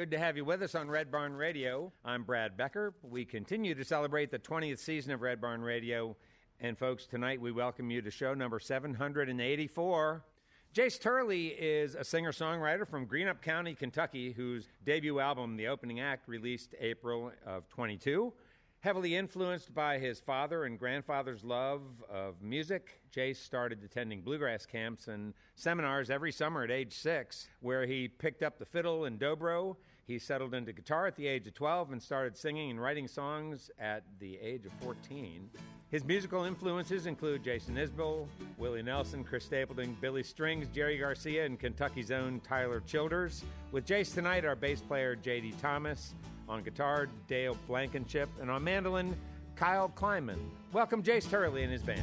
Good to have you with us on Red Barn Radio. I'm Brad Becker. We continue to celebrate the 20th season of Red Barn Radio. And, folks, tonight we welcome you to show number 784. Jayce Turley is a singer songwriter from Greenup County, Kentucky, whose debut album, The Opening Act, released April of 22. Heavily influenced by his father and grandfather's love of music, Jayce started attending bluegrass camps and seminars every summer at age six, where he picked up the fiddle and dobro. He settled into guitar at the age of 12 and started singing and writing songs at the age of 14. His musical influences include Jason Isbell, Willie Nelson, Chris Stapleton, Billy Strings, Jerry Garcia, and Kentucky's own Tyler Childers. With Jayce tonight, our bass player J.D. Thomas. On guitar, Dale Blankenship. And on mandolin, Kyle Kleinman. Welcome Jayce Turley and his band.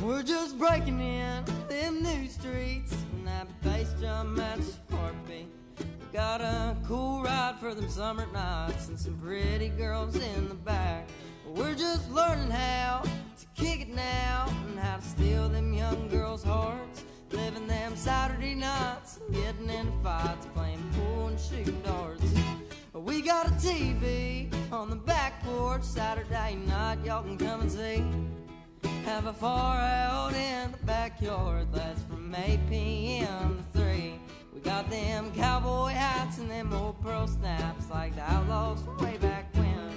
We're just breaking in them new streets, and that bass drum matches heartbeat. We got a cool ride for them summer nights, and some pretty girls in the back. We're just learning how to kick it now, and how to steal them young girls' hearts. Living them Saturday nights, getting into fights, playing pool and shooting darts. We got a TV on the back porch Saturday night, y'all can come and see. Have a far out in the backyard that's from 8 p.m. to 3. We got them cowboy hats and them old pearl snaps like the outlaws from way back when.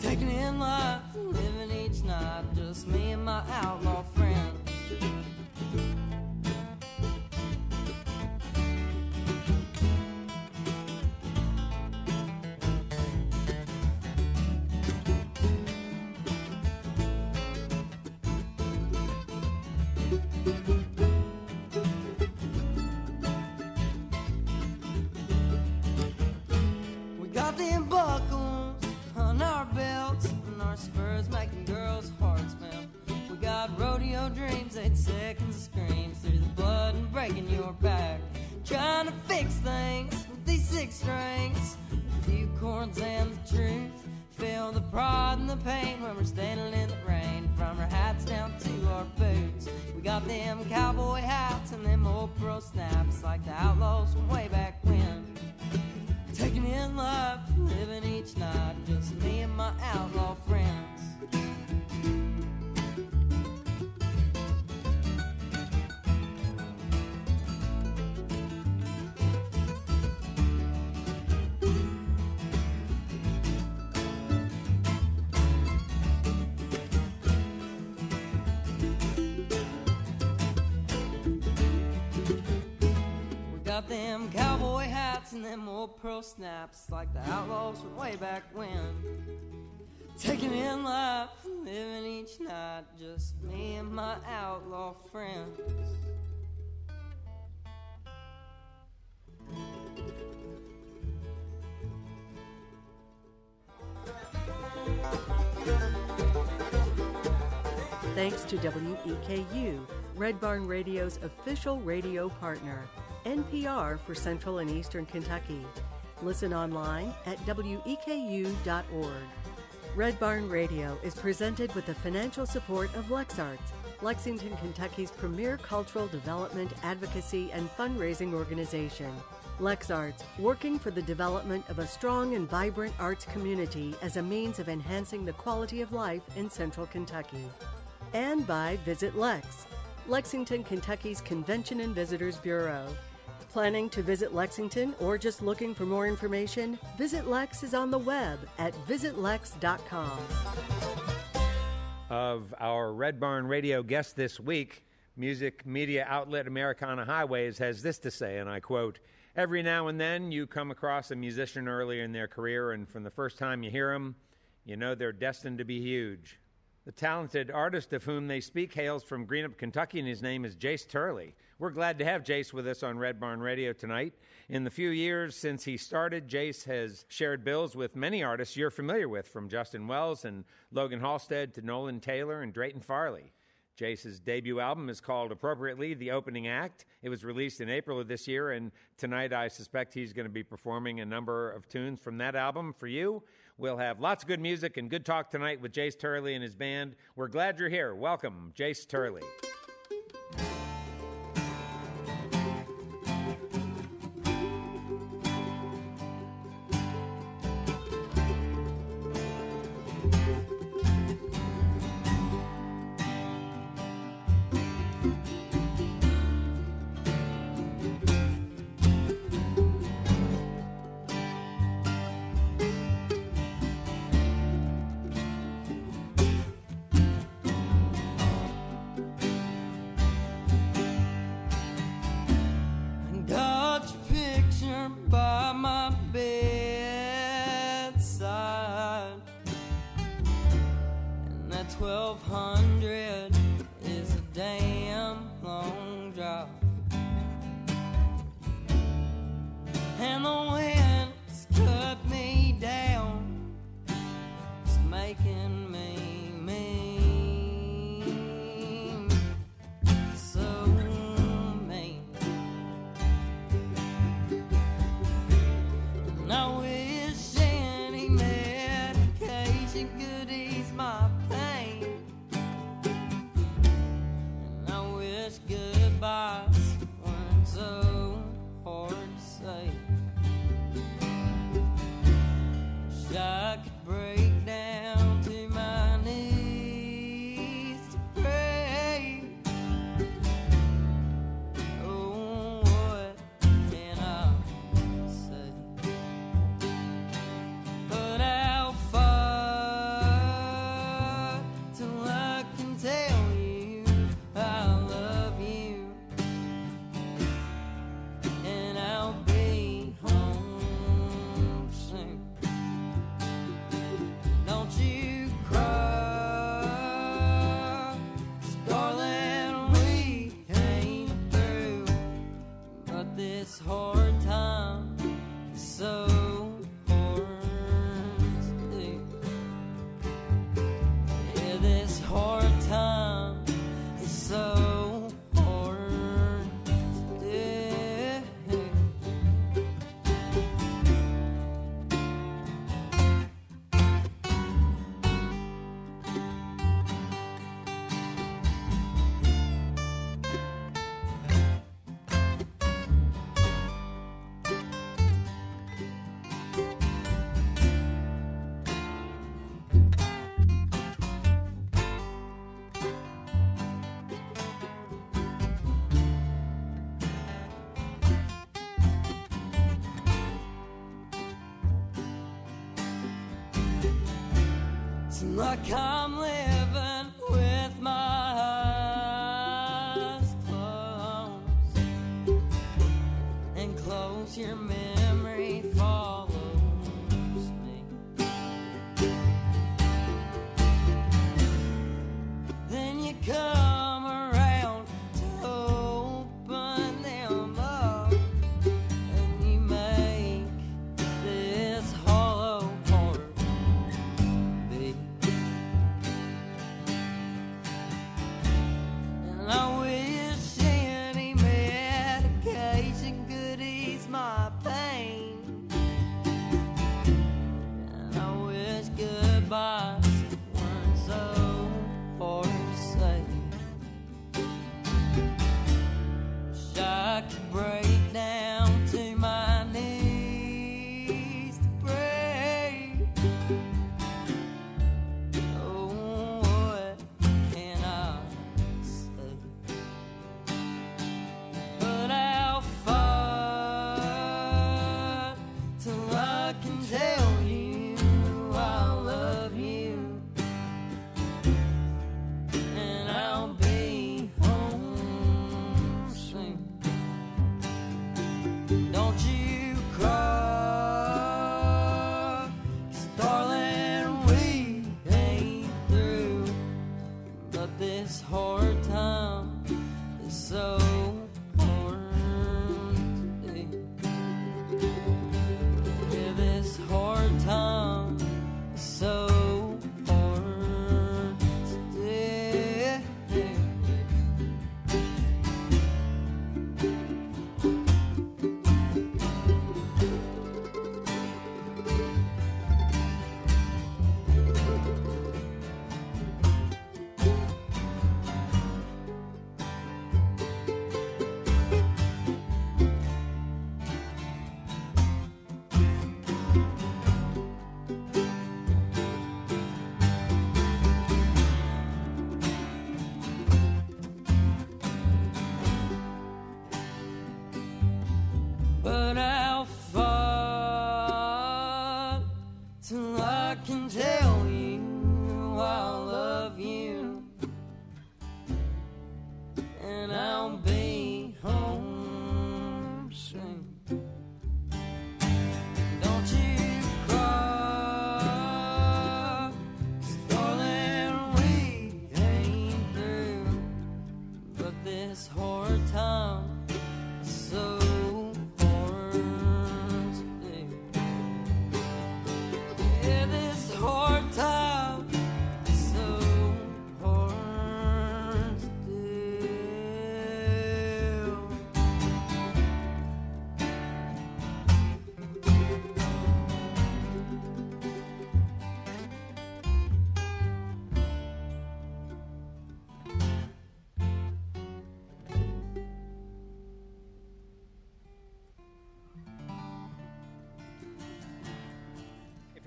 Taking in life, living each night, just me and my outlaw friends. Them cowboy hats and them old pearl snaps like the outlaws from way back when. Taking in life, living each night, just me and my outlaw friends. Thanks to WEKU, Red Barn Radio's official radio partner, NPR for Central and Eastern Kentucky. Listen online at weku.org. Red Barn Radio is presented with the financial support of LexArts, Lexington, Kentucky's premier cultural development, advocacy, and fundraising organization. LexArts, working for the development of a strong and vibrant arts community as a means of enhancing the quality of life in central Kentucky. And by Visit Lex, Lexington, Kentucky's Convention and Visitors Bureau. Planning to visit Lexington or just looking for more information? Visit Lex is on the web at visitlex.com. Of our Red Barn Radio guest this week, music media outlet Americana Highways has this to say, and I quote Every now and then you come across a musician early in their career, and from the first time you hear them, you know they're destined to be huge. The talented artist of whom they speak hails from Greenup, Kentucky, and his name is Jayce Turley. We're glad to have Jayce with us on Red Barn Radio tonight. In the few years since he started, Jayce has shared bills with many artists you're familiar with, from Justin Wells and Logan Halstead to Nolan Taylor and Drayton Farley. Jayce's debut album is called appropriately The Opening Act. It was released in April of this year, and tonight I suspect he's going to be performing a number of tunes from that album for you. We'll have lots of good music and good talk tonight with Jayce Turley and his band. We're glad you're here. Welcome, Jayce Turley. picture by my bed. Like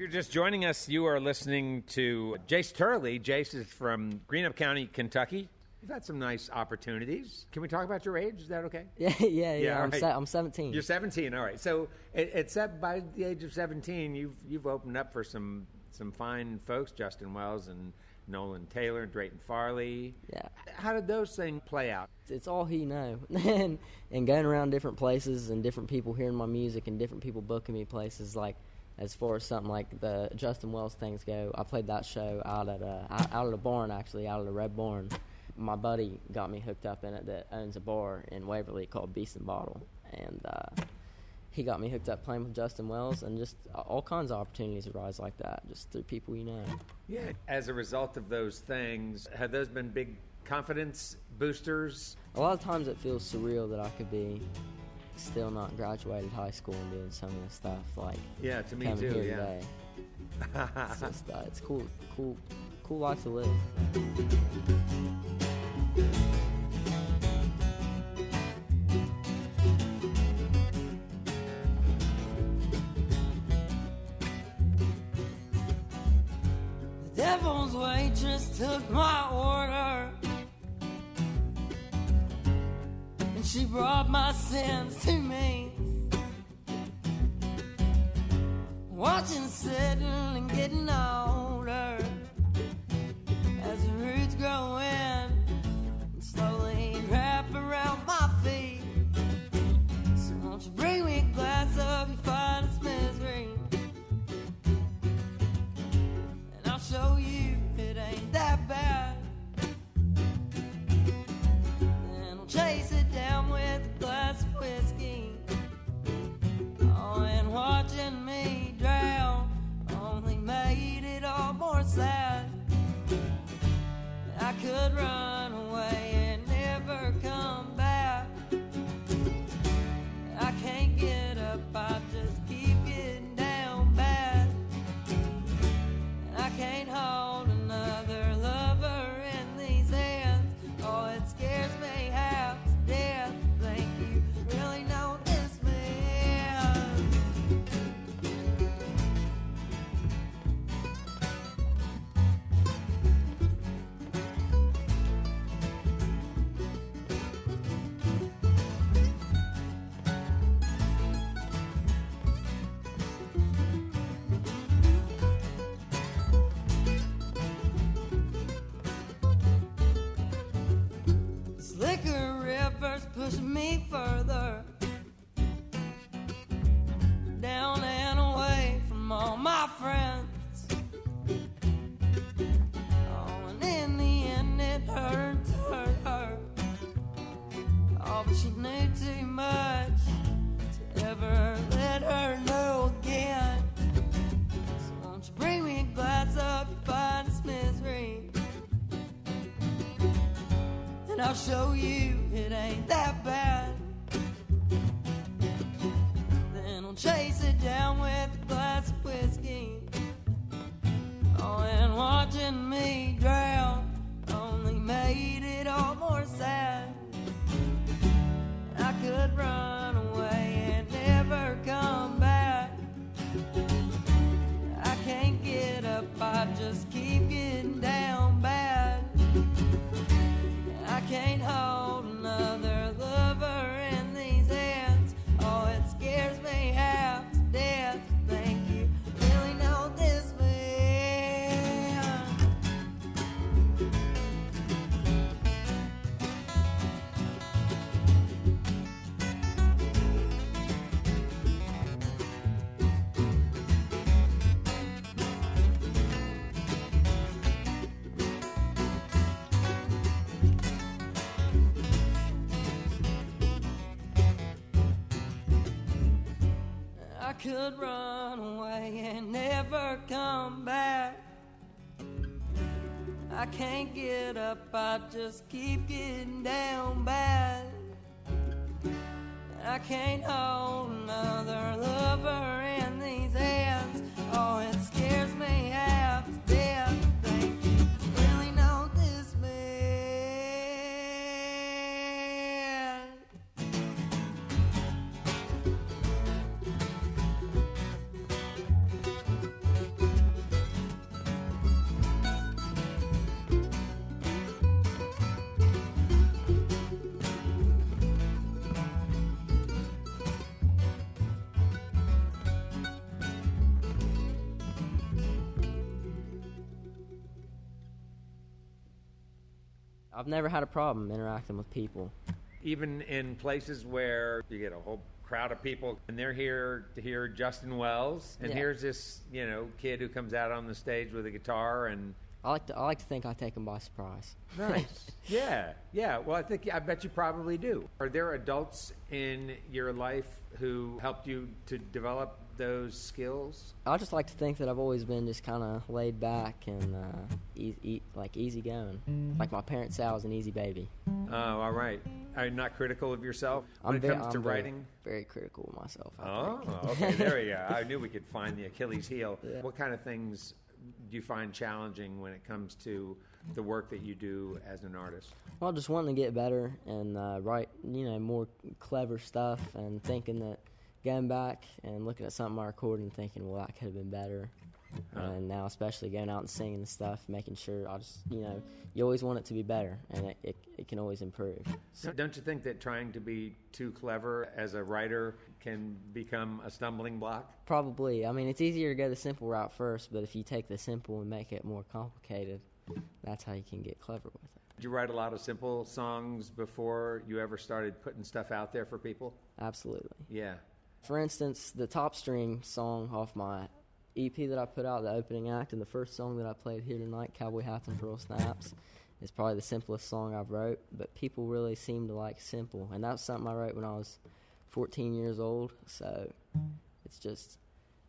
you're just joining us, you are listening to Jayce Turley. Jayce is from Greenup County, Kentucky. You've had some nice opportunities. Can we talk about your age? Is that okay? Yeah, yeah, yeah. all I'm, right. se- I'm 17. You're 17. All right. So, except by the age of 17, you've you've opened up for some some fine folks, Justin Wells and Nolan Taylor, and Drayton Farley. Yeah. How did those things play out? it's all he know, and and going around different places and different people hearing my music and different people booking me places like. As far as something like the Justin Wells things go, I played that show out at a out at a barn actually, out at a Red Barn. My buddy got me hooked up in it that owns a bar in Waverly called Beast and Bottle, and uh, he got me hooked up playing with Justin Wells, and just all kinds of opportunities arise like that, just through people you know. Yeah. As a result of those things, have those been big confidence boosters? A lot of times it feels surreal that I could be still not graduated high school and doing some of the stuff like Yeah, to me too. here yeah. today. It's just uh, it's cool, cool, cool life to live. The devil's waitress took my order. She brought my sins to me. Watching sitting and getting older. I just keep getting down bad. I can't hold another lover I've never had a problem interacting with people. Even in places where you get a whole crowd of people and they're here to hear Justin Wells, and Yeah. here's this you know kid who comes out on the stage with a guitar and I like to I like to think I take them by surprise. Nice. yeah, yeah. Well, I think I bet you probably do. Are there adults in your life who helped you to develop those skills? I just like to think that I've always been just kind of laid back and uh, e- e- like easy going. Like my parents say, I was an easy baby. Oh, all right. Are you not critical of yourself when I'm it comes to I'm very- writing? Very critical of myself. I Oh, think. okay. There we go. I knew we could find the Achilles heel. Yeah. What kind of things do you find challenging when it comes to the work that you do as an artist? Well, just wanting to get better and uh, write, you know, more clever stuff, and thinking that going back and looking at something I recorded and thinking, well, that could have been better. Huh. And now, especially going out and singing and stuff, making sure I just, you know, you always want it to be better, and it, it, it can always improve. So don't you think that trying to be too clever as a writer can become a stumbling block? Probably. I mean, it's easier to go the simple route first, but if you take the simple and make it more complicated, that's how you can get clever with it. Did you write a lot of simple songs before you ever started putting stuff out there for people? Absolutely. Yeah. For instance, the top string song off my EP that I put out, the opening act, and the first song that I played here tonight, Cowboy Hats and Pearl Snaps, is probably the simplest song I've wrote, but people really seem to like simple. And that's something I wrote when I was 14 years old, so it's just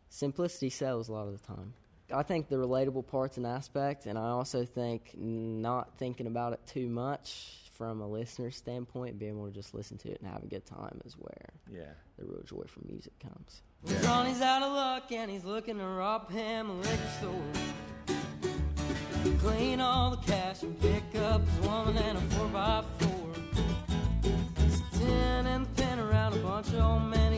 simplicity sells a lot of the time. I think the relatable part's an aspect, and I also think not thinking about it too much from a listener standpoint, being able to just listen to it and have a good time is where Yeah. the real joy from music comes. Well, Johnny's out of luck and he's looking to rob him a liquor store. Clean all the cash and pick up his woman and a 4x4. He's a and the pin around a bunch of old men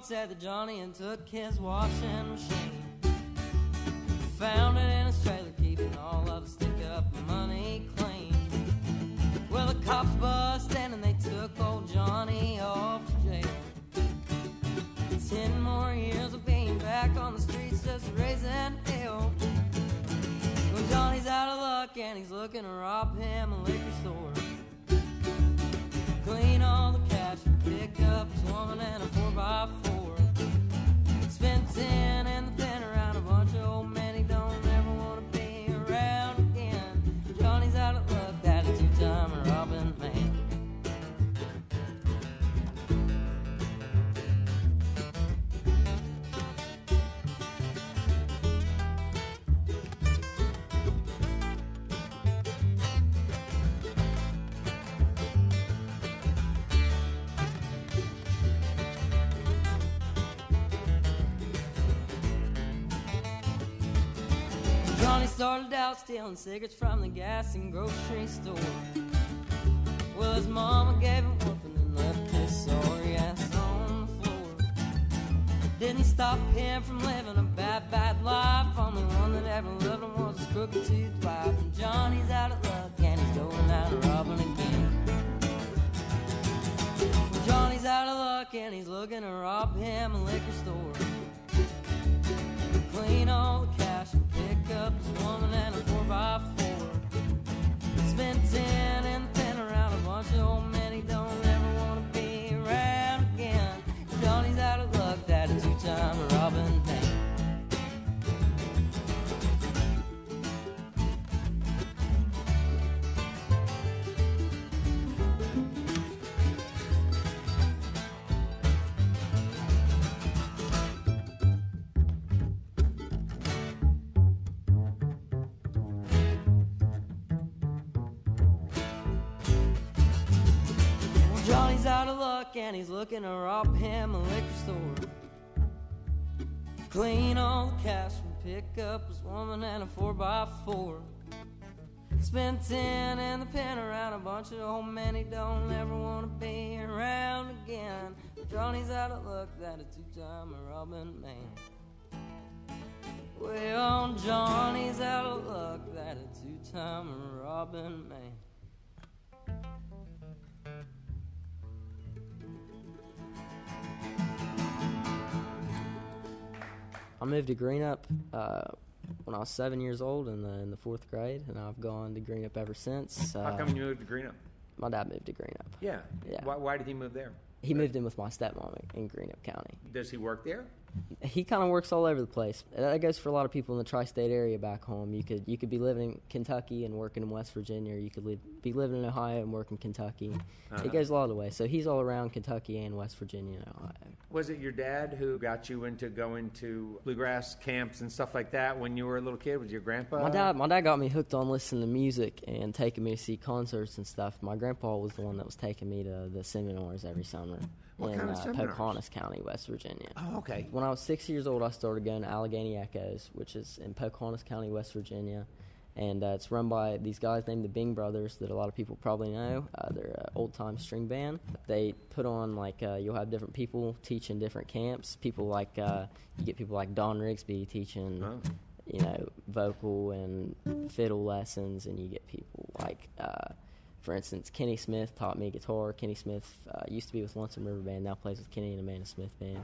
the said that Johnny and took his washing machine. Found it in his trailer, keeping all of the stick up money clean. Well, the cops busted and they took old Johnny off to jail. Ten more years of being back on the streets just raising hell. Well, Johnny's out of luck and he's looking to rob him a liquor store. Clean all the cash and pick up his woman and a four by four. Spent ten in started out stealing cigarettes from the gas and grocery store. Well, his mama gave him whooping and left his sorry ass on the floor. Didn't stop him from living a bad, bad life. Only one that ever loved him was his crooked tooth wife. And Johnny's out of luck and he's going out robbing again. Well, Johnny's out of luck and he's looking to rob him a liquor store clean all the pick up his woman and a 4x4. Spent 10 and 10 around and he's looking to rob him a liquor store. Clean all the cash and pick up his woman and a 4x4. Spent 10 in the pen around a bunch of old men he don't ever want to be around again. Johnny's out of luck, that a two-time robbing man. Well, Johnny's out of luck, that a two-time robbing man. I moved to Greenup uh, when I was seven years old in the in the fourth grade, and I've gone to Greenup ever since. How Uh, come you moved to Greenup? my dad moved to Greenup. Yeah. Yeah. Why, why did he move there? He moved in with my stepmom in- in Greenup County. Does he work there? He kind of works all over the place. That goes for a lot of people in the tri-state area back home. You could you could be living in Kentucky and working in West Virginia, or you could live, be living in Ohio and working Kentucky. Uh-huh. It goes a lot of the way. So he's all around Kentucky and West Virginia and Ohio. Was it your dad who got you into going to bluegrass camps and stuff like that when you were a little kid? Was your grandpa? My dad, my dad got me hooked on listening to music and taking me to see concerts and stuff. My grandpa was the one that was taking me to the seminars every summer What in kind of uh. Pocahontas County, West Virginia. Oh, okay. When I was six years old, I started going to Allegheny Echoes, which is in Pocahontas County, West Virginia, and uh, it's run by these guys named the Bing Brothers that a lot of people probably know. Uh, they're an old time string band. They put on like uh, you'll have different people teaching different camps. People like uh, you get people like Don Rigsby teaching Oh. you know, vocal and fiddle lessons, and you get people like, uh, for instance, Kenny Smith taught me guitar. Kenny Smith uh, used to be with Lonesome River Band, now plays with Kenny and Amanda Smith Band.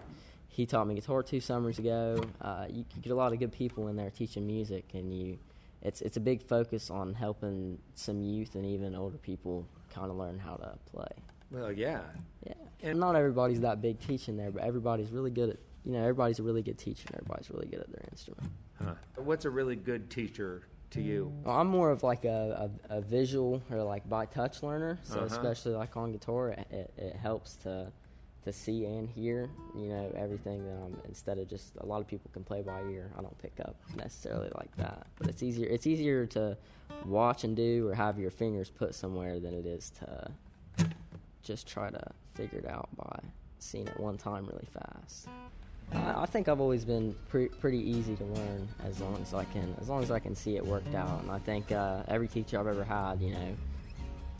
He taught me guitar two summers ago. Uh, you, you get a lot of good people in there teaching music, and you, it's it's a big focus on helping some youth and even older people kind of learn how to play. Well, yeah. Yeah, And- and not everybody's that big teaching there, but everybody's really good at you know everybody's a really good teacher. and Everybody's really good at their instrument. Huh. What's a really good teacher to you? Well, I'm more of like a, a, a visual or like by touch learner. So Uh-huh. especially like on guitar, it, it, it helps to to see and hear, you know, everything that I'm instead of just a lot of people can play by ear. I don't pick up necessarily like that. But it's easier it's easier to watch and do or have your fingers put somewhere than it is to just try to figure it out by seeing it one time really fast. I, I think I've always been pre- pretty easy to learn as long as I can, as long as I can see it worked out. And I think uh, every teacher I've ever had, you know,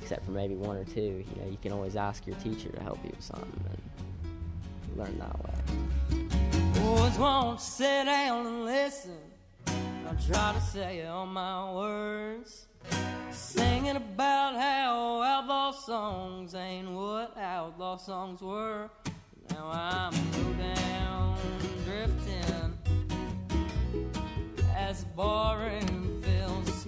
except for maybe one or two, you know, you can always ask your teacher to help you with something and learn that way. Boys won't sit down and listen. I'll try to say all my words. Singing about how outlaw songs ain't what outlaw songs were. Now I'm low down drifting. As the barroom fills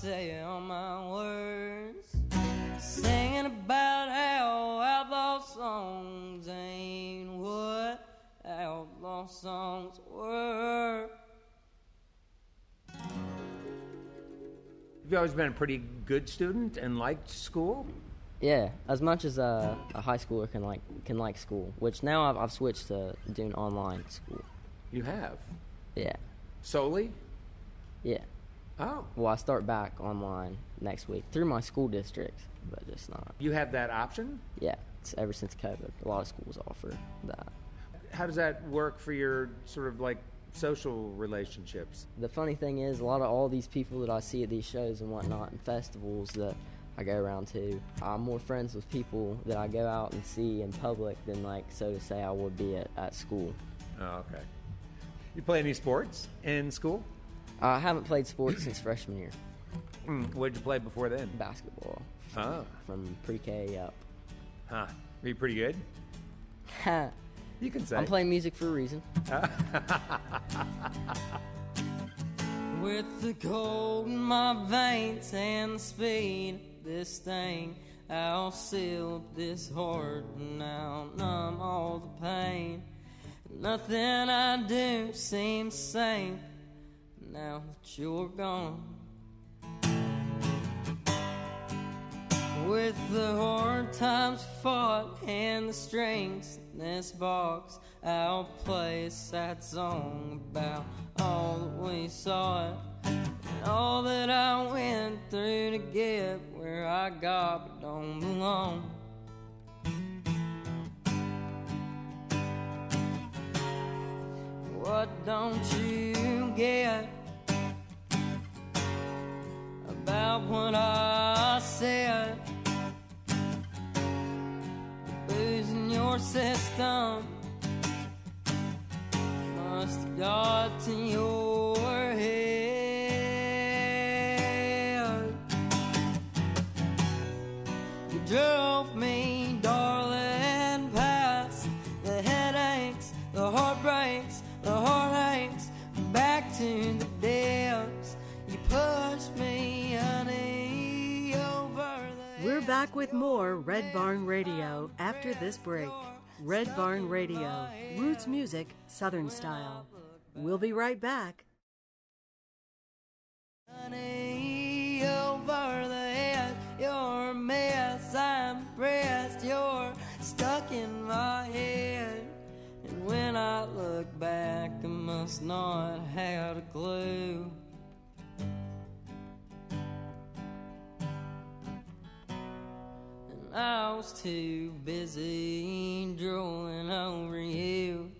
say all my words. Singing about how outlaw songs ain't what outlaw songs were. You've always been a pretty good student and liked school. Yeah, as much as a, a high schooler can like can like school, which now I've, I've switched to doing online school. You have Yeah, solely. yeah. Oh, Well, I start back online next week through my school district, but just not. you have that option. Yeah, it's ever since COVID, a lot of schools offer that. How does that work for your sort of like social relationships? The funny thing is, a lot of all these people that I see at these shows and whatnot and festivals that I go around to, I'm more friends with people that I go out and see in public than, like, so to say, I would be at, at school. Oh, okay. You play any sports in school? I haven't played sports since freshman year, Mm, what did you play before then? basketball, Oh, from pre-K up. huh. Are you pretty good? I'm You can say. I'm playing music for a reason. With the cold in my veins and the speed this thing, I'll seal this heart and I'll numb all the pain. Nothing I do seems same now that you're gone. With the hard times fought and the strings in this box, I'll play a sad song about all that we saw and all that I went through to get where I got but don't belong. What don't you get about what I said? in your system must have got to your head. You drove back with more Red Barn Radio after this break. Red Barn Radio, roots music, Southern style. We'll be right back. Honey, over the head, you're mess. I'm pressed, you're stuck in my head. And when I look back, I must not have a clue. I was too busy drooling over you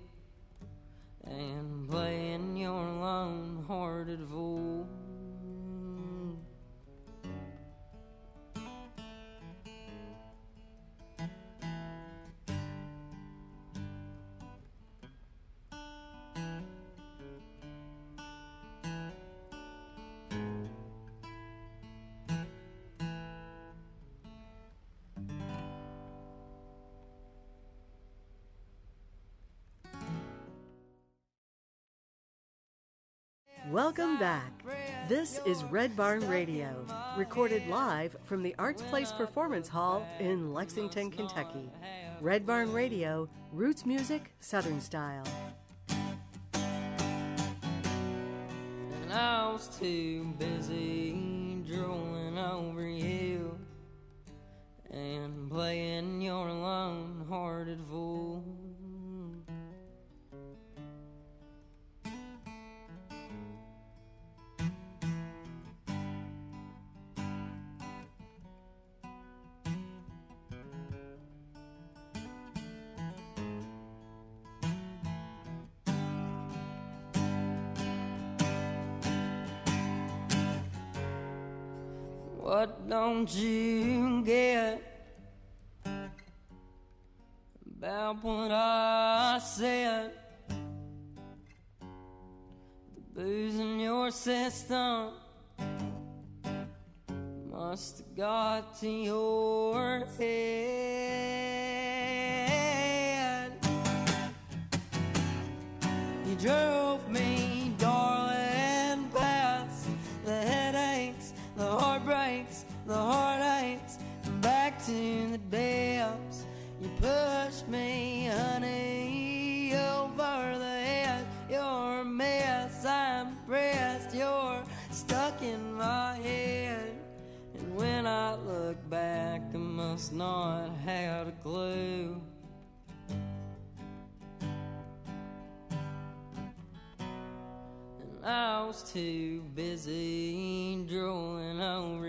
and playing your lone hearted fool. Welcome back. This is Red Barn Radio, recorded live from the Arts Place Performance Hall in Lexington, Kentucky. Red Barn Radio, roots music, Southern style. And I was too busy drooling over you and playing your lone hearted fool. Don't you get about what I said? The booze in your system must have got to your head. You drove the depths. You pushed me, honey, over the head. You're a mess, I'm pressed, you're stuck in my head. And when I look back, I must not have a clue. And I was too busy drooling over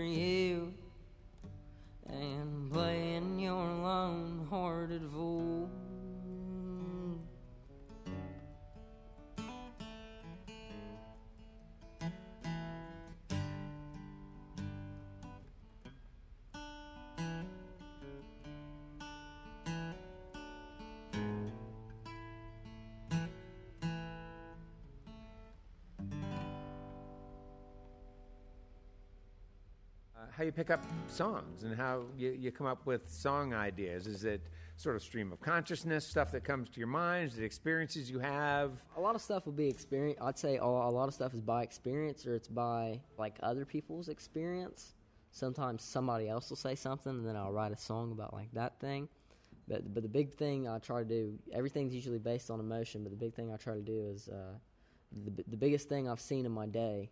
how you pick up songs and how you, you come up with song ideas. Is it sort of stream of consciousness, stuff that comes to your mind? Is it experiences you have? A lot of stuff will be experience. I'd say a lot of stuff is by experience or it's by like other people's experience. Sometimes somebody else will say something and then I'll write a song about like that thing. But but the big thing I try to do, everything's usually based on emotion. But the big thing I try to do is uh, the the biggest thing I've seen in my day,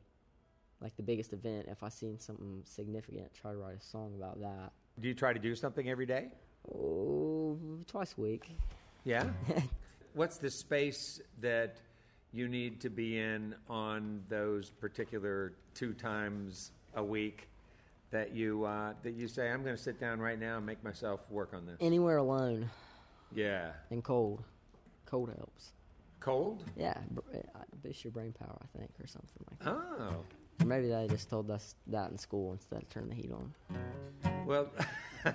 like the biggest event. If I seen something significant, try to write a song about that. Do you try to do something every day? Oh, twice a week. Yeah. What's the space that you need to be in on those particular two times a week that you uh, that you say I'm going to sit down right now and make myself work on this? Anywhere alone Yeah. and cold. Cold helps. Cold? Yeah, it boosts your brain power, I think, or something like that. Oh. Or maybe they just told us that in school instead of turning the heat on. Well, do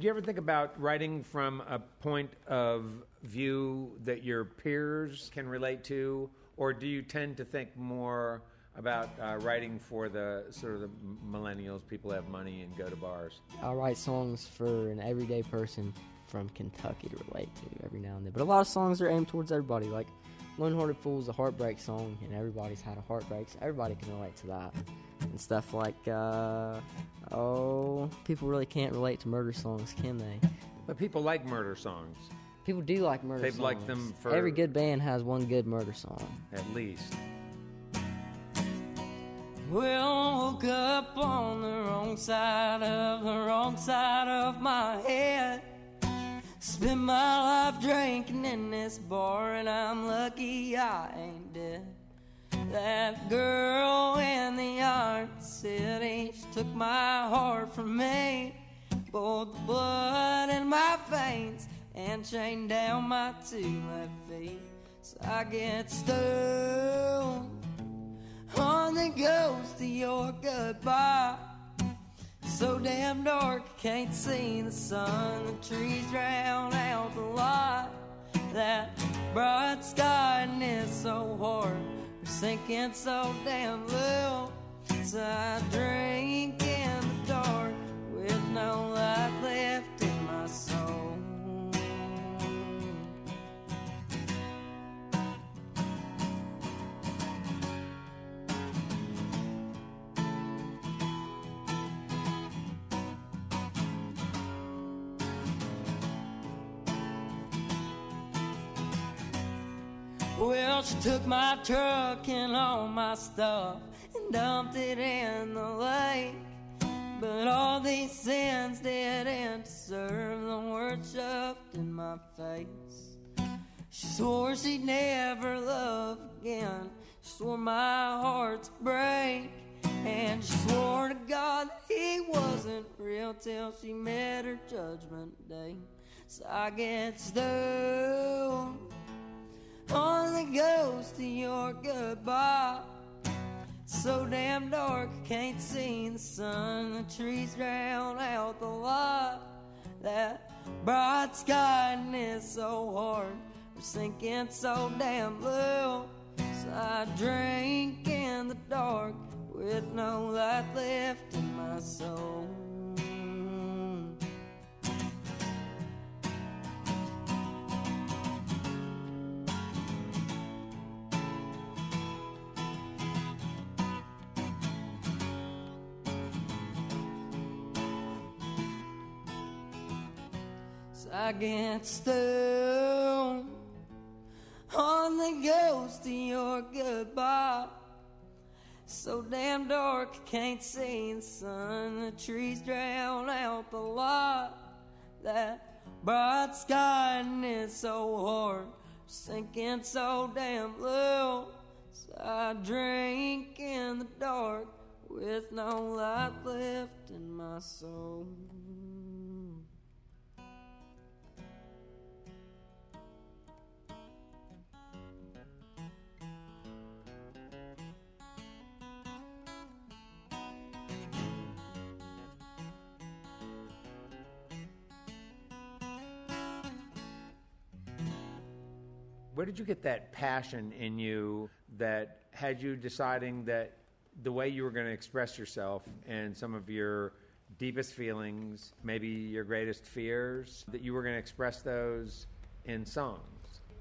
you ever think about writing from a point of view that your peers can relate to, or do you tend to think more about uh, writing for the sort of the millennials, people have money and go to bars? I write songs for an everyday person from Kentucky to relate to every now and then. But a lot of songs are aimed towards everybody. Like Lone Hearted Fool is a heartbreak song, and everybody's had a heartbreak, so everybody can relate to that. And stuff like, uh, oh, people really can't relate to murder songs, can they? But people like murder songs. People do like murder songs. They've songs. liked them for- Every good band has one good murder song. at least. Well, woke up on the wrong side of the wrong side of my head. Spent my life drinking in this bar, and I'm lucky I ain't dead. That girl in the art city, she took my heart from me. Both the blood in my veins and chained down my two left feet. So I get stoned on the ghost of your goodbye. So damn dark, can't see the sun. The trees drown out the light. That bright sky and it's so hard. We're sinking so damn low. So I drink in the dark with no light left Well, she took my truck and all my stuff and dumped it in the lake. But all these sins didn't deserve the words shoved in my face. She swore she'd never love again. She swore my heart to break. And she swore to God that he wasn't real till she met her judgment day. So I get stoned on goes to your goodbye. So damn dark, can't see the sun. The trees drown out the light. That bright sky and it's so hard. We're sinking so damn low. So I drink in the dark with no light left in my soul. Get stoned on the ghost of your goodbye. So damn dark, can't see the sun. The trees drown out the light. That bright sky and it's so hard, sinking so damn low. So I drink in the dark with no light left in my soul. Where did you get that passion in you that had you deciding that the way you were going to express yourself and some of your deepest feelings, maybe your greatest fears, that you were going to express those in songs?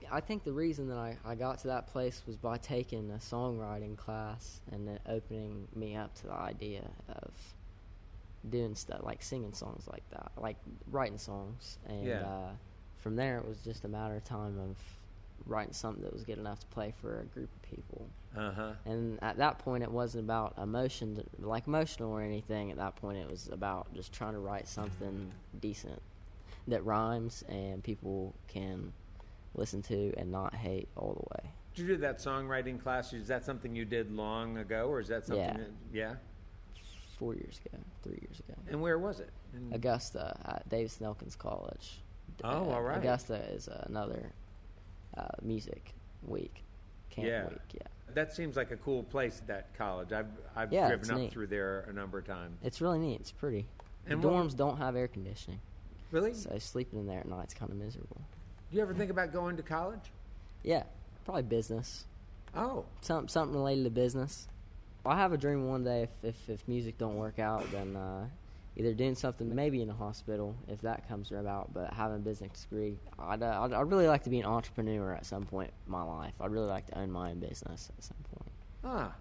I think the reason that I, I got to that place was by taking a songwriting class and it opening me up to the idea of doing stuff like singing songs like that, like writing songs. And Yeah. uh, from there, it was just a matter of time of writing something that was good enough to play for a group of people. Uh huh. And at that point, it wasn't about emotion, like emotional or anything. At that point, it was about just trying to write something decent that rhymes and people can listen to and not hate all the way. Did you do that songwriting class? Is that something you did long ago, or is that something? Yeah. That, yeah. Four years ago, three years ago. And where was it? In- Augusta at Davis & Elkins College. Oh, Uh, all right. Augusta is another uh, music week, camp Yeah. week. Yeah, That seems like a cool place. That college. I've I've Yeah, driven up neat. through there a number of times. it's really neat. It's pretty. And what- dorms don't have air conditioning, Really? so sleeping in there at night's kind of miserable. Do you ever think about going to college? Yeah, probably business. Oh, Some, something related to business. I have a dream one day if, if, if music don't work out, then uh, either doing something maybe in a hospital if that comes about, but having a business degree. I'd, uh, I'd, I'd really like to be an entrepreneur at some point in my life. I'd really like to own my own business at some point. ah.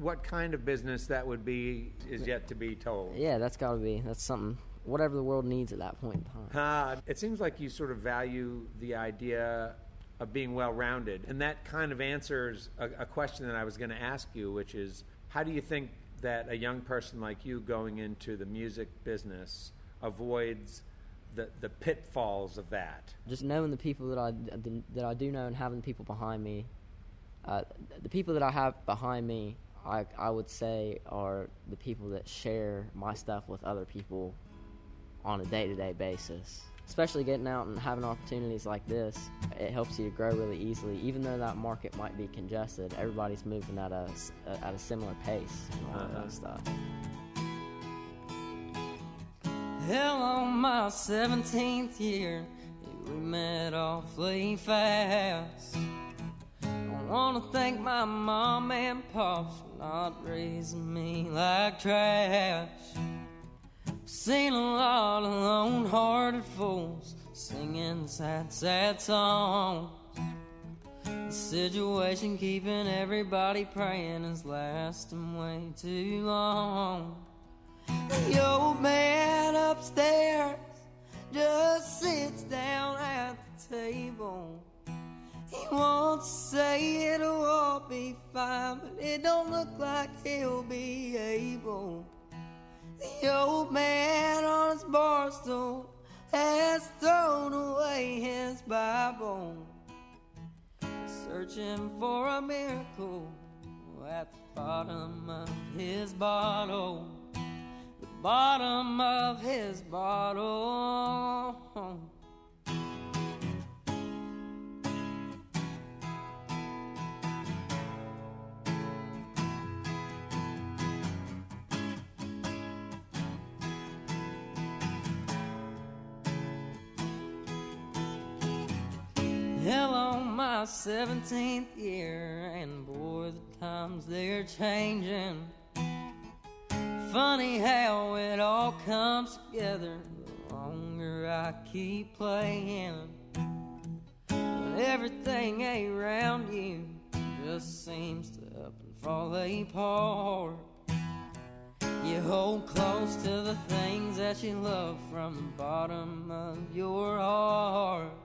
What kind of business that would be is yet to be told. Yeah, that's got to be. That's something, whatever the world needs at that point in time. Ah, it seems like you sort of value the idea of being well rounded. And that kind of answers a, a question that I was going to ask you, which is how do you think that a young person like you going into the music business avoids the, the pitfalls of that? just knowing the people that I that I do know and having people behind me, uh, the people that I have behind me, I I would say are the people that share my stuff with other people on a day to day basis. Especially getting out and having opportunities like this, it helps you to grow really easily. Even though that market might be congested, everybody's moving at a s- at a similar pace and all Uh-huh. that stuff. Hell, on my 17th year, we met awfully fast. I want to thank my mom and pop for not raising me like trash. Seen a lot of lone hearted fools singing sad, sad songs. The situation keeping everybody praying is lasting way too long. The old man upstairs just sits down at the table. He wants to say it'll all be fine, but it don't look like he'll be able. The old man on his bar stool has thrown away his Bible, searching for a miracle at the bottom of his bottle. The bottom of his bottle. My 17th year, and boy, the times they're changing. Funny how it all comes together the longer I keep playing. Everything around you just seems to up and fall apart. You hold close to the things that you love from the bottom of your heart.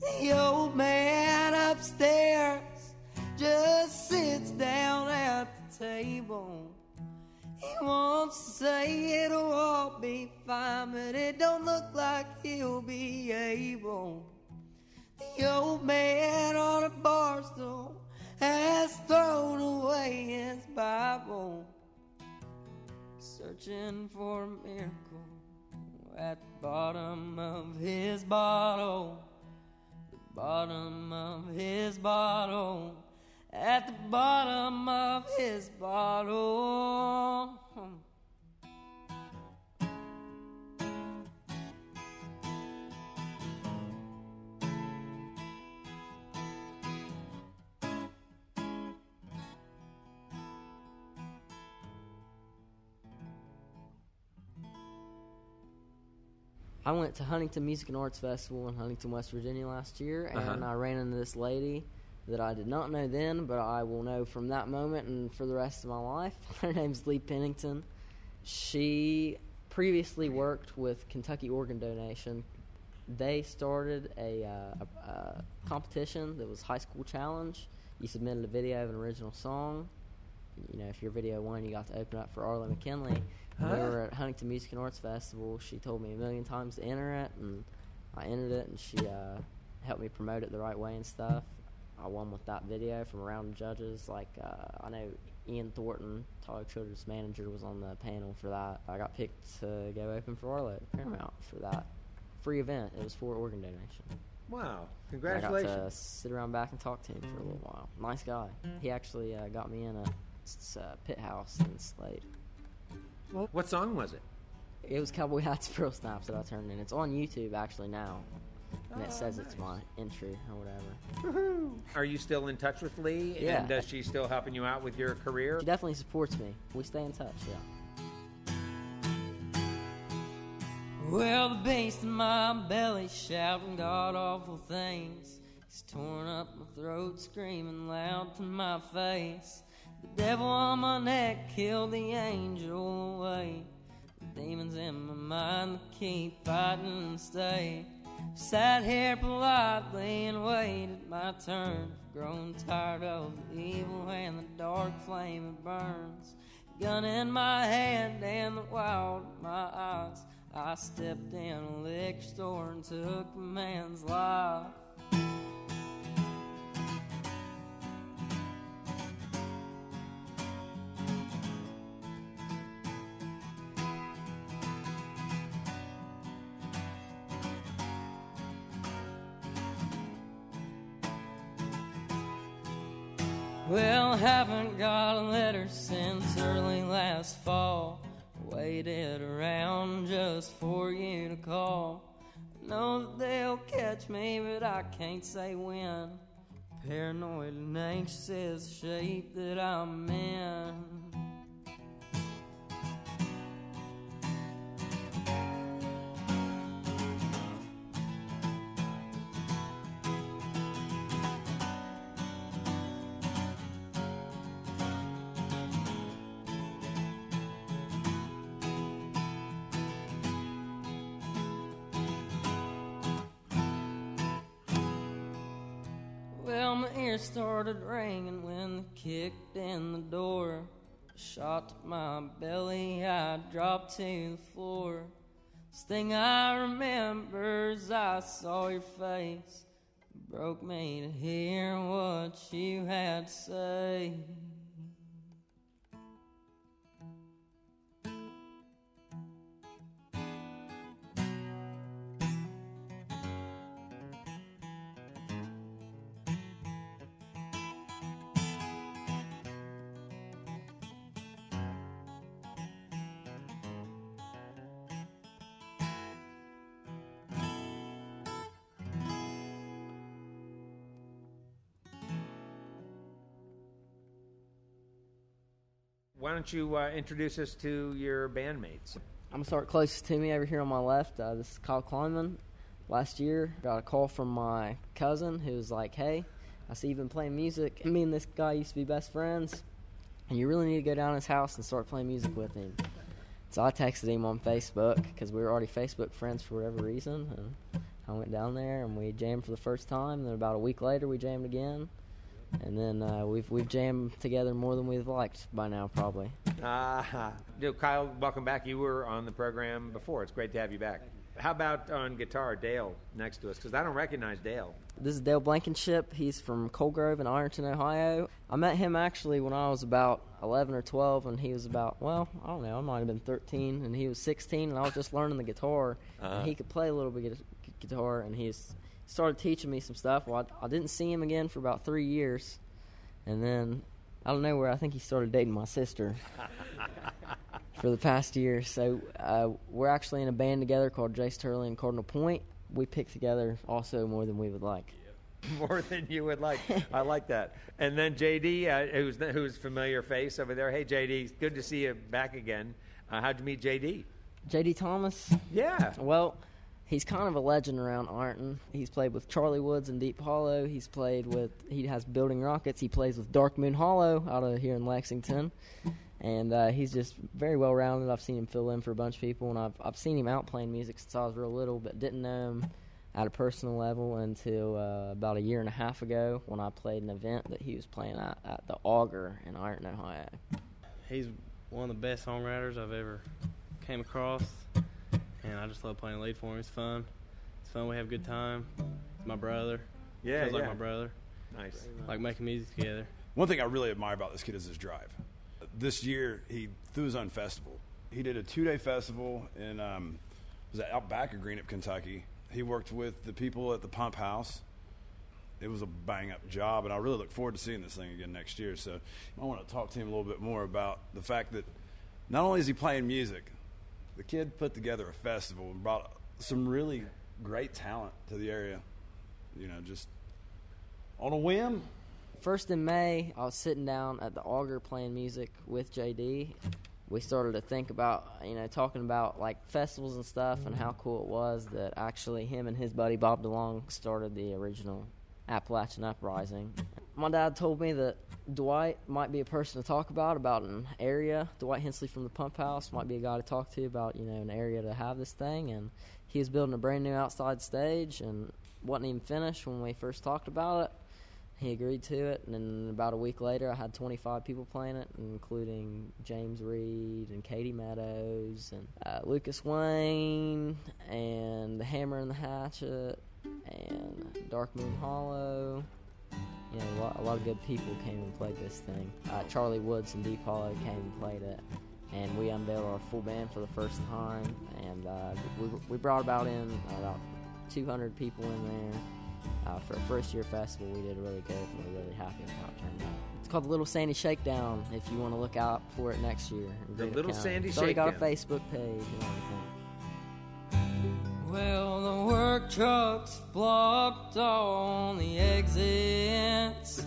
The old man upstairs just sits down at the table. He wants to say it'll all be fine, but it don't look like he'll be able. The old man on a bar stool has thrown away his Bible, searching for a miracle at the bottom of his bottle. Bottom of his bottle. At the bottom of his bottle. I went to Huntington Music and Arts Festival in Huntington, West Virginia last year, and Uh-huh. I ran into this lady that I did not know then, but I will know from that moment and for the rest of my life. Her name's Lee Pennington. She previously worked with Kentucky Organ Donation. They started a, uh, a, a competition that was High School Challenge. You submitted a video of an original song. You know, if your video won, you got to open up for Arlo McKinley. When we were at Huntington Music and Arts Festival. She told me a million times to enter it, and I entered it, and she uh, helped me promote it the right way and stuff. I won with that video from around round judges. Like uh, I know Ian Thornton, Tyler Childers' manager, was on the panel for that. I got picked to go open for Arlo at Paramount for that free event. It was for organ donation. Wow. Congratulations. I got to sit around back and talk to him for a little while. Nice guy. He actually uh, got me in a s- uh, pit house in Slade. What song was it? It was Cowboy Hats, Pearl Snaps that I turned in. It's on YouTube actually now, and it says it's my entry or whatever. Are you still in touch with Lee? Yeah. And does she still helping you out with your career? She definitely supports me. We stay in touch. Yeah. Well, the beast in my belly shouting god awful things. He's torn up my throat, screaming loud to my face. The devil on my neck killed the angel away. The demons in my mind that keep fighting and stay. Sat here politely and waited my turn. Grown tired of the evil and the dark flame it burns. Gun in my hand and the wild in my eyes. I stepped in a liquor store and took a man's life. Well, haven't got a letter since early last fall. Waited around just for you to call. Know that they'll catch me, but I can't say when. Paranoid and anxious shape that I'm in. Kicked in the door. Shot my belly, I dropped to the floor. This thing I remember is I saw your face. Broke me to hear what you had to say. Why don't you uh, introduce us to your bandmates? I'm gonna start closest to me over here on my left. Uh, this is Kyle Kleinman. Last year, got a call from my cousin who was like, "Hey, I see you've been playing music. Me and this guy used to be best friends, and you really need to go down his house and start playing music with him." So I texted him on Facebook because we were already Facebook friends for whatever reason, and I went down there and we jammed for the first time. And Then about a week later, we jammed again, and then uh, we've we've jammed together more than we've liked by now, probably. Ah, Dude, Kyle, welcome back. You were on the program before. It's great to have you back. How about on guitar, Dale next to us? Because I don't recognize Dale. This is Dale Blankenship. He's from Coal Grove in Ironton, Ohio. I met him actually when I was about 11 or 12, and he was about, well, I don't know, I might have been 13, and he was 16, and I was just learning the guitar. Uh-huh. And he could play a little bit of guitar, and he's started teaching me some stuff. Well, I, I didn't see him again for about three years, and then I don't know where I think he started dating my sister for the past year. So uh, we're actually in a band together called Jayce Turley and Cardinal Point. We pick together also more than we would like. More than you would like. I like that. And then JD, uh, who's who's familiar face over there. Hey JD, good to see you back again. Uh, how'd you meet JD? JD Thomas, Yeah. well, he's kind of a legend around Ironton. He's played with Charlie Woods and Deep Hollow. He's played with, he has Building Rockets. He plays with Dark Moon Hollow out of here in Lexington. And uh, he's just very well rounded. I've seen him fill in for a bunch of people, and I've, I've seen him out playing music since I was real little, but didn't know him at a personal level until uh, about a year and a half ago when I played an event that he was playing at, at the Auger in Ironton, Ohio. He's one of the best songwriters I've ever came across, and I just love playing lead for him. It's fun. It's fun. We have a good time. It's my brother. Yeah, Feels yeah. like my brother. Nice. Like making music together. One thing I really admire about this kid is his drive. This year, he threw his own festival. He did a two-day festival in um, was that out back of Greenup, Kentucky. He worked with the people at the Pump House. It was a bang-up job, and I really look forward to seeing this thing again next year. So I want to talk to him a little bit more about the fact that not only is he playing music, the kid put together a festival and brought some really great talent to the area. You know, just on a whim. First in May, I was sitting down at the Auger playing music with JD. We started to think about, you know, talking about like festivals and stuff and how cool it was that actually him and his buddy Bob DeLong started the original Appalachian Uprising. My dad told me that Dwight might be a person to talk about about an area. Dwight Hensley from the Pump House might be a guy to talk to about, you know, an area to have this thing. And he was building a brand new outside stage and wasn't even finished when we first talked about it he agreed to it, and then about a week later, I had 25 people playing it, including James Reed and Katie Meadows and uh, Lucas Wayne and the Hammer and the Hatchet and Dark Moon Hollow. You know, a lot, a lot of good people came and played this thing. Uh, Charlie Woods and Deep Hollow came and played it, and we unveiled our full band for the first time, and uh, we, we brought about in about 200 people in there. Uh, for a first year festival, we did really good. and We're really happy with how it turned out. It's called the Little Sandy Shakedown. If you want to look out for it next year, The Little County. Sandy It's already got a Shakedown. Facebook page and everything. Well, the work truck's blocked on the exits,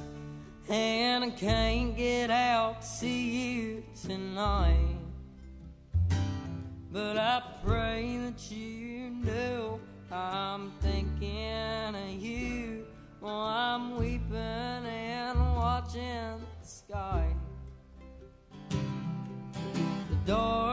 and I can't get out to see you tonight. But I pray that you know I'm thinking of you while I'm weeping and watching the sky. The dark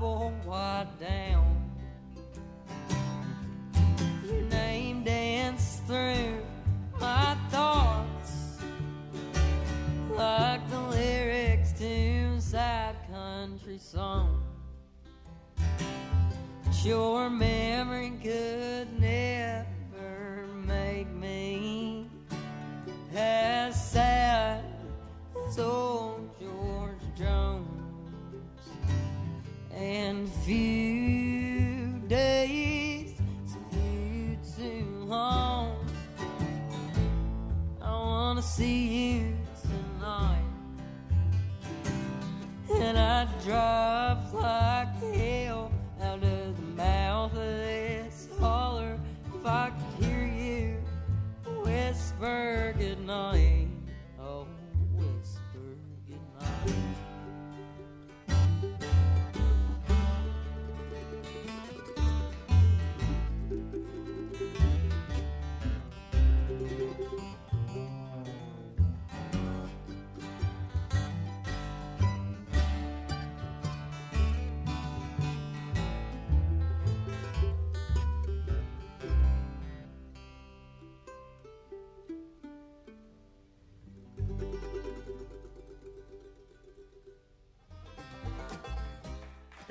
double wide down. Your name danced through my thoughts like the lyrics to sad country song. But your memory could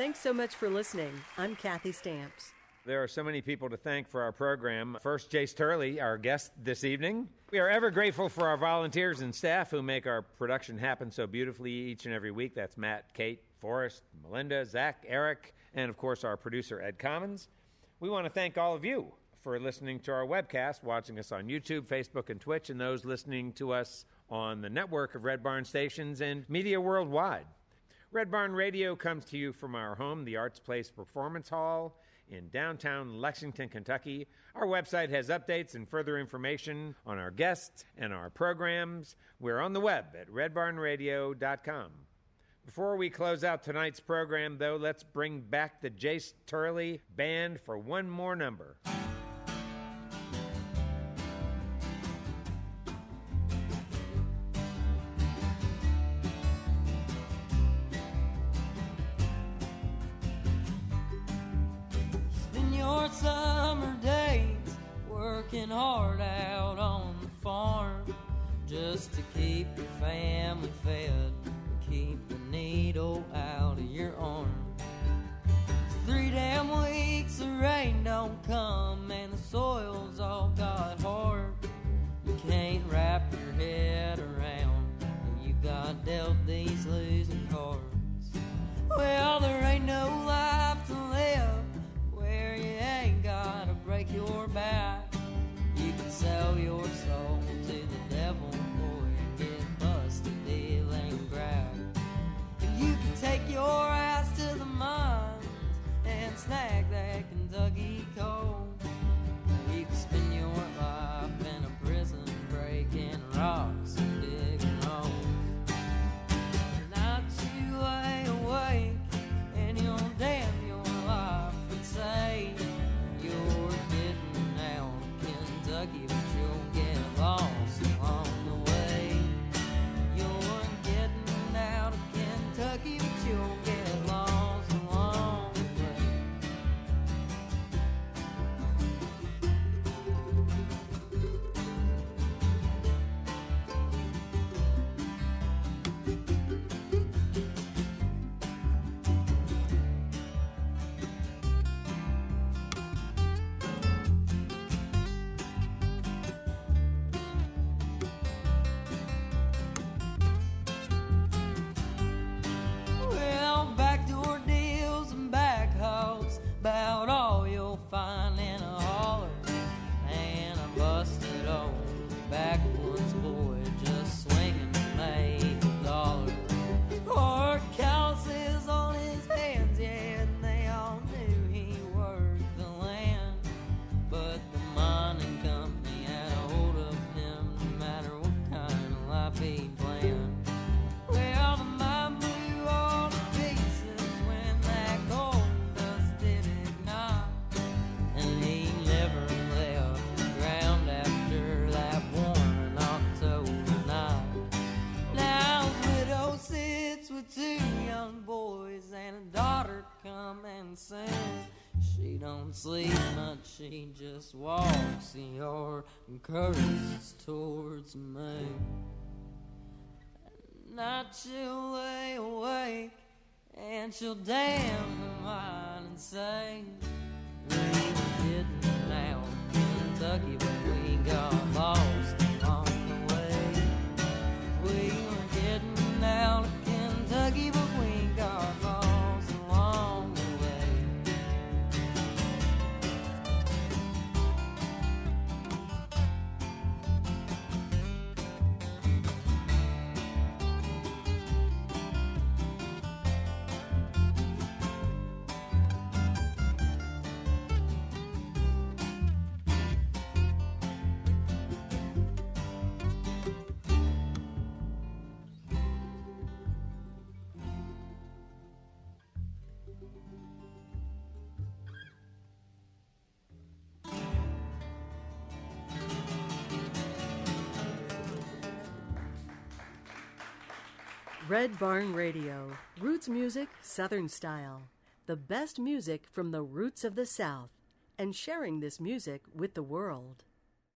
Thanks so much for listening. I'm Kathy Stamps. There are so many people to thank for our program. First, Jayce Turley, our guest this evening. We are ever grateful for our volunteers and staff who make our production happen so beautifully each and every week. That's Matt, Kate, Forrest, Melinda, Zach, Eric, and of course our producer, Ed Commons. We want to thank all of you for listening to our webcast, watching us on YouTube, Facebook, and Twitch, and those listening to us on the network of Red Barn stations and media worldwide. Red Barn Radio comes to you from our home, the Arts Place Performance Hall in downtown Lexington, Kentucky. Our website has updates and further information on our guests and our programs. We're on the web at redbarnradio.com. Before we close out tonight's program, though, let's bring back the Jayce Turley Band for one more number. Family don't sleep much, she just walks the yard and curses towards me. At night she'll lay awake and she'll damn the mine and say, We getting out Kentucky, but we got lost Red Barn Radio, roots music, Southern style. The best music from the roots of the South, and sharing this music with the world.